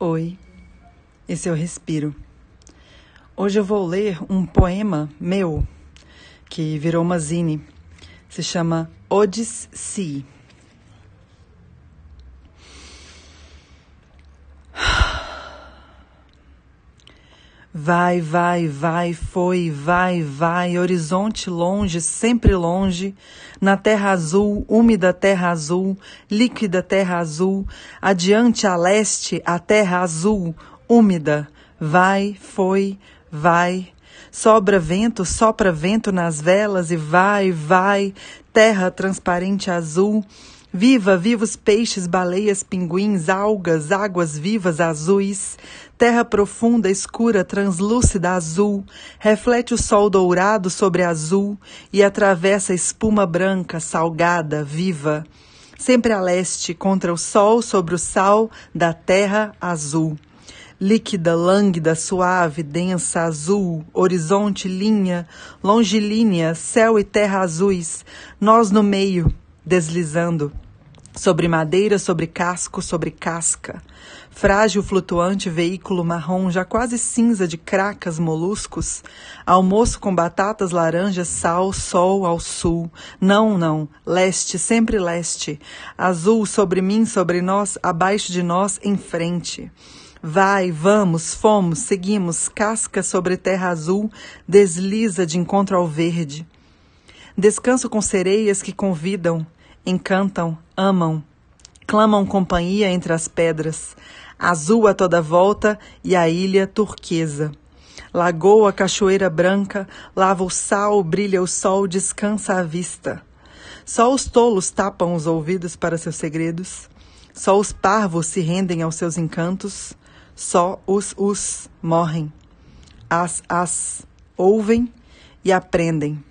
Oi, esse é o Respiro. Hoje eu vou ler um poema meu que virou uma zine. Se chama Odyssey. Vai, vai, vai, foi, vai, vai, horizonte longe, sempre longe, na terra azul, úmida terra azul, líquida terra azul, adiante a leste, a terra azul, úmida, vai, foi, vai. Sobra vento, sopra vento nas velas e vai, vai, terra transparente azul, Viva, vivos peixes, baleias, pinguins, algas, águas vivas azuis, terra profunda, escura, translúcida, azul, reflete o sol dourado sobre azul e atravessa espuma branca, salgada, viva, sempre a leste, contra o sol, sobre o sal da terra azul. Líquida, lânguida, suave, densa, azul, horizonte, linha, longilínea, céu e terra azuis, nós no meio, deslizando. Sobre madeira, sobre casco, sobre casca. Frágil, flutuante veículo marrom, já quase cinza de cracas, moluscos. Almoço com batatas, laranjas, sal, sol ao sul. Não, não, leste, sempre leste. Azul sobre mim, sobre nós, abaixo de nós, em frente. Vai, vamos, fomos, seguimos, casca sobre terra azul, desliza de encontro ao verde. Descanso com sereias que convidam, encantam, amam, clamam companhia entre as pedras, azul a toda volta e a ilha turquesa. Lagoa, cachoeira branca, lava o sal, brilha o sol, descansa a vista. Só os tolos tapam os ouvidos para seus segredos, só os parvos se rendem aos seus encantos, só os os morrem. As as ouvem e aprendem.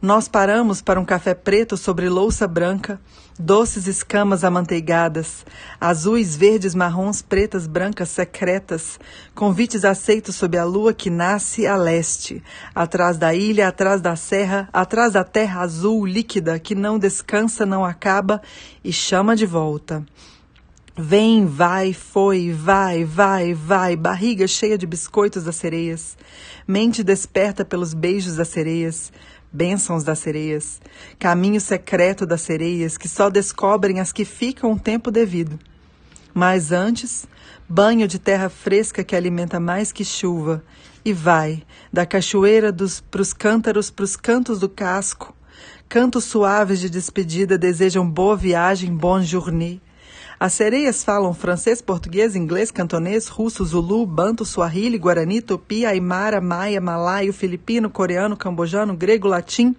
Nós paramos para um café preto sobre louça branca, doces escamas amanteigadas, azuis, verdes, marrons, pretas, brancas, secretas, convites aceitos sob a lua que nasce a leste, atrás da ilha, atrás da serra, atrás da terra azul líquida que não descansa, não acaba e chama de volta. Vem, vai, foi, vai, vai, vai, barriga cheia de biscoitos das sereias, mente desperta pelos beijos das sereias, bênçãos das sereias, caminho secreto das sereias que só descobrem as que ficam o tempo devido. Mas antes, banho de terra fresca que alimenta mais que chuva, e vai, da cachoeira dos pros cântaros pros cantos do casco, cantos suaves de despedida desejam boa viagem, bon journée, as sereias falam francês, português, inglês, cantonês, russo, zulu, banto, suahili, guarani, tupi, aimara, maia, malaio, filipino, coreano, cambojano, grego, latim.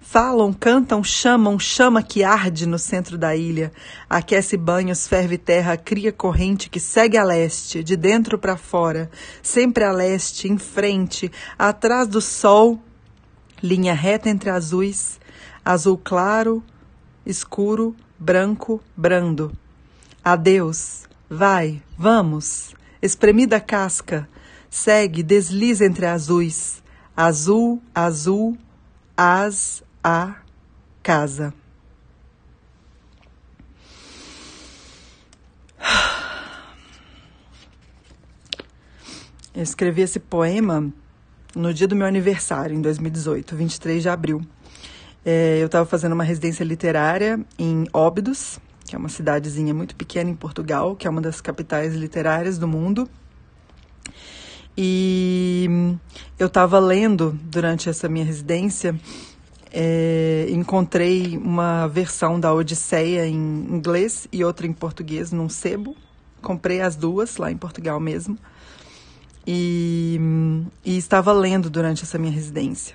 Falam, cantam, chamam, chama que arde no centro da ilha. Aquece banhos, ferve terra, cria corrente que segue a leste, de dentro para fora, sempre a leste, em frente, atrás do sol, linha reta entre azuis, azul claro, escuro, branco, brando. Adeus. Vai, vamos. Espremida casca. Segue, desliza entre azuis. Azul, azul, as, a, casa. Eu escrevi esse poema no dia do meu aniversário, em 2018, 23 de abril. É, eu estava fazendo uma residência literária em Óbidos, que é uma cidadezinha muito pequena em Portugal, que é uma das capitais literárias do mundo. E eu estava lendo durante essa minha residência, é, encontrei uma versão da Odisseia em inglês e outra em português num sebo. Comprei as duas lá em Portugal mesmo. E, e estava lendo durante essa minha residência.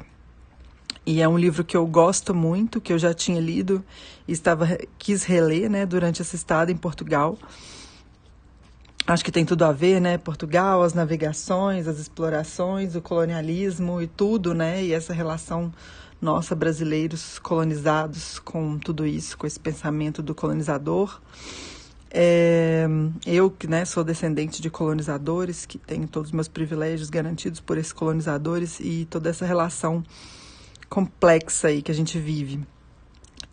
E é um livro que eu gosto muito, que eu já tinha lido e estava quis reler, né, durante essa estada em Portugal. Acho que tem tudo a ver, né? Portugal, as navegações, as explorações, o colonialismo e tudo, né? E essa relação nossa, brasileiros colonizados, com tudo isso, com esse pensamento do colonizador. É, eu, que né, sou descendente de colonizadores, que tenho todos os meus privilégios garantidos por esses colonizadores e toda essa relação complexa aí que a gente vive.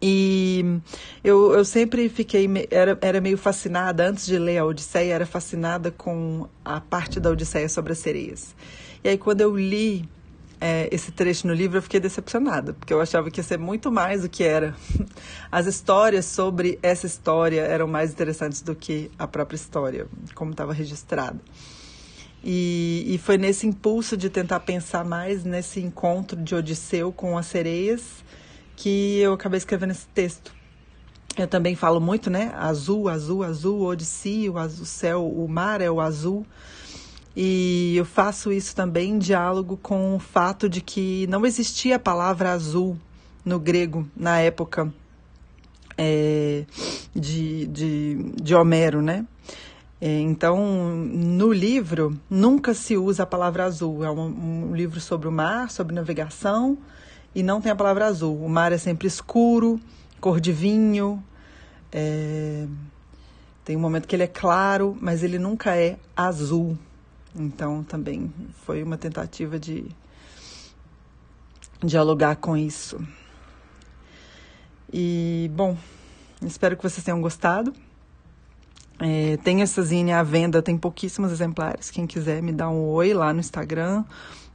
E eu, eu sempre fiquei, era, era meio fascinada, antes de ler a Odisseia, era fascinada com a parte da Odisseia sobre as sereias. E aí, quando eu li é, esse trecho no livro, eu fiquei decepcionada, porque eu achava que ia ser muito mais do que era. As histórias sobre essa história eram mais interessantes do que a própria história, como estava registrada. E, e foi nesse impulso de tentar pensar mais nesse encontro de Odisseu com as sereias que eu acabei escrevendo esse texto. Eu também falo muito, né? Azul, azul, azul, Odisseia, o céu, o mar é o azul. E eu faço isso também em diálogo com o fato de que não existia a palavra azul no grego na época é, de, de, de Homero, né? É, então, no livro, nunca se usa a palavra azul. É um, um, livro sobre o mar, sobre navegação, e não tem a palavra azul. O mar é sempre escuro, cor de vinho. É, tem um momento que ele é claro, mas ele nunca é azul. Então também foi uma tentativa de dialogar com isso. E bom, espero que vocês tenham gostado. É, tem essa zine à venda, tem pouquíssimos exemplares. Quem quiser me dá um oi lá no Instagram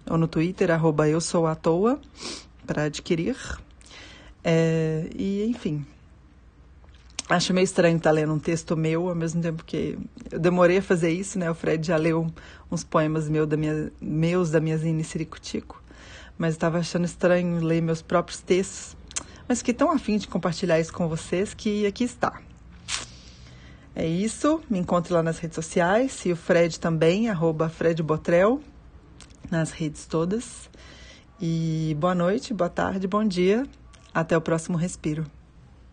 ou no Twitter, arroba eu sou à toa, para adquirir. É, e enfim, Acho meio estranho estar lendo um texto meu, ao mesmo tempo que eu demorei a fazer isso, né? O Fred já leu uns poemas meu, da minha, meus da minha Zine Siricutico, mas estava achando estranho ler meus próprios textos. Mas fiquei tão afim de compartilhar isso com vocês que aqui está. É isso, me encontre lá nas redes sociais e o Fred também, arroba Fred Botrel, nas redes todas. E boa noite, boa tarde, bom dia, até o próximo Respiro.